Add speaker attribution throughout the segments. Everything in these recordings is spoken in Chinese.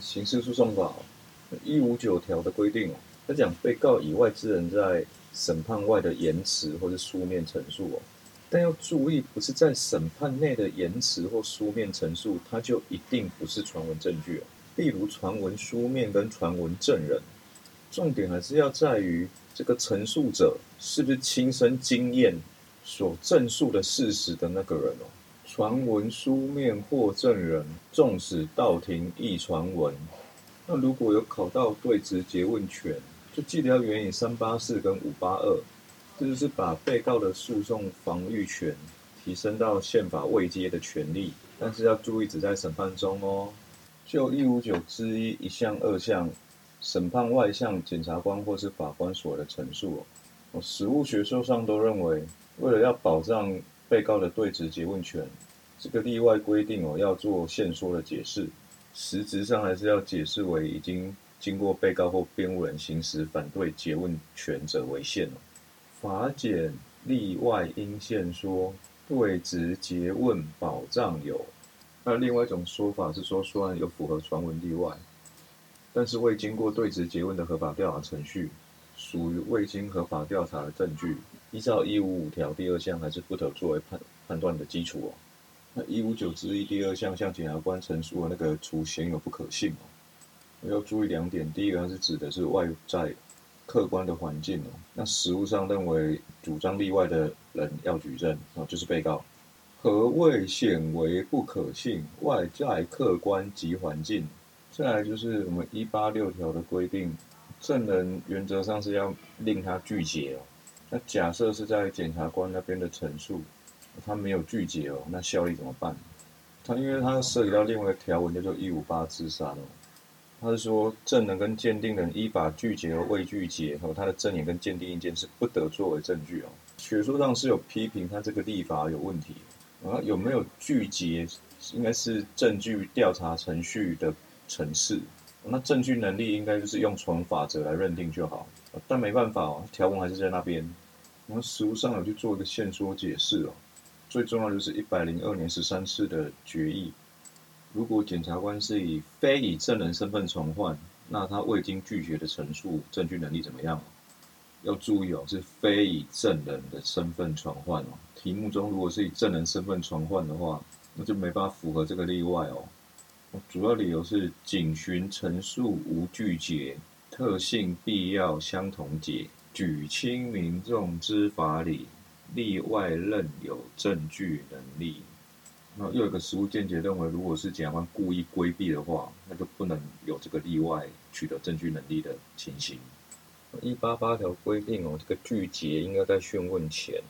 Speaker 1: 刑事诉讼法一五九条的规定哦，它讲被告以外之人在审判外的言辞或是书面陈述哦，但要注意，不是在审判内的言辞或书面陈述，它就一定不是传闻证据哦。例如传闻书面跟传闻证人，重点还是要在于这个陈述者是不是亲身经验所证述的事实的那个人哦。传闻书面或证人，纵使到庭亦传闻。那如果有考到对质诘问权，就记得要援引三八四跟五八二，这就是把被告的诉讼防御权提升到宪法位阶的权利。但是要注意，只在审判中哦。就一五九之一一项二项，审判外向检察官或是法官所的陈述哦，我实务学说上都认为，为了要保障被告的对质诘问权。这个例外规定哦，要做限缩的解释，实质上还是要解释为已经经过被告或辩护人行使反对诘问权者为限哦。法检例外应限缩，对质诘问保障有。那另外一种说法是说，虽然有符合传闻例外，但是未经过对质诘问的合法调查程序，属于未经合法调查的证据，依照一五五条第二项，还是不得作为判判断的基础哦。那一五九之一第二项向检察官陈述的那个除嫌有不可信哦，要注意两点。第一个，它是指的是外在客观的环境哦。那实务上认为主张例外的人要举证哦，就是被告。何谓显为不可信？外在客观及环境。再来就是我们一八六条的规定，证人原则上是要令他拒绝哦。那假设是在检察官那边的陈述。他没有拒绝哦，那效力怎么办？他因为他涉及到另外一个条文叫做一五八自杀哦，他是说证人跟鉴定人依法拒绝和未拒绝和他的证言跟鉴定意见是不得作为证据哦。学术上是有批评他这个立法有问题啊，有没有拒绝应该是证据调查程序的程式，那证据能力应该就是用从法则来认定就好，但没办法哦，条文还是在那边，然后实务上有去做一个线索解释哦。最重要就是一百零二年十三次的决议，如果检察官是以非以证人身份传唤，那他未经拒绝的陈述，证据能力怎么样？要注意哦，是非以证人的身份传唤哦。题目中如果是以证人身份传唤的话，那就没办法符合这个例外哦。主要理由是警询陈述无拒绝，特性必要相同解，举轻民众之法理。例外任有证据能力，那又有个实务见解认为，如果是检察官故意规避的话，那就不能有这个例外取得证据能力的情形。一八八条规定哦，这个拒绝应该在讯问前，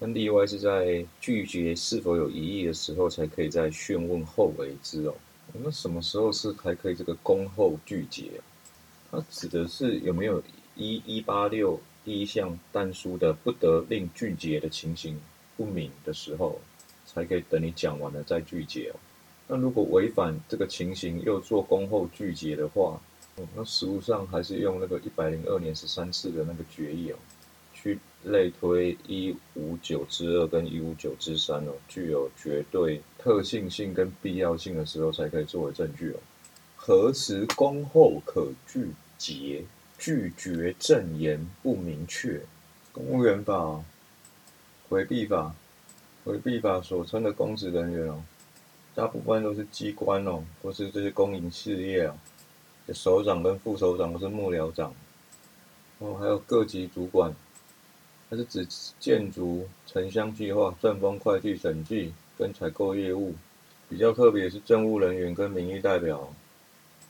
Speaker 1: 但例外是在拒绝是否有疑义的时候，才可以在讯问后为之哦。那什么时候是还可以这个恭候拒绝？它指的是有没有一一八六？第一项单书的不得令拒绝的情形不明的时候，才可以等你讲完了再拒绝哦。那如果违反这个情形又做恭候拒绝的话，那实务上还是用那个一百零二年十三次的那个决议哦，去类推一五九之二跟一五九之三哦，具有绝对特性性跟必要性的时候，才可以作为证据哦。何时恭候可拒绝？拒绝证言不明确，公务员法、回避法、回避法所称的公职人员哦，大部分都是机关哦，或是这些公营事业哦，的，首长跟副首长或是幕僚长，哦，还有各级主管，它是指建筑、城乡计划、政风、会计、审计跟采购业务，比较特别是政务人员跟民意代表。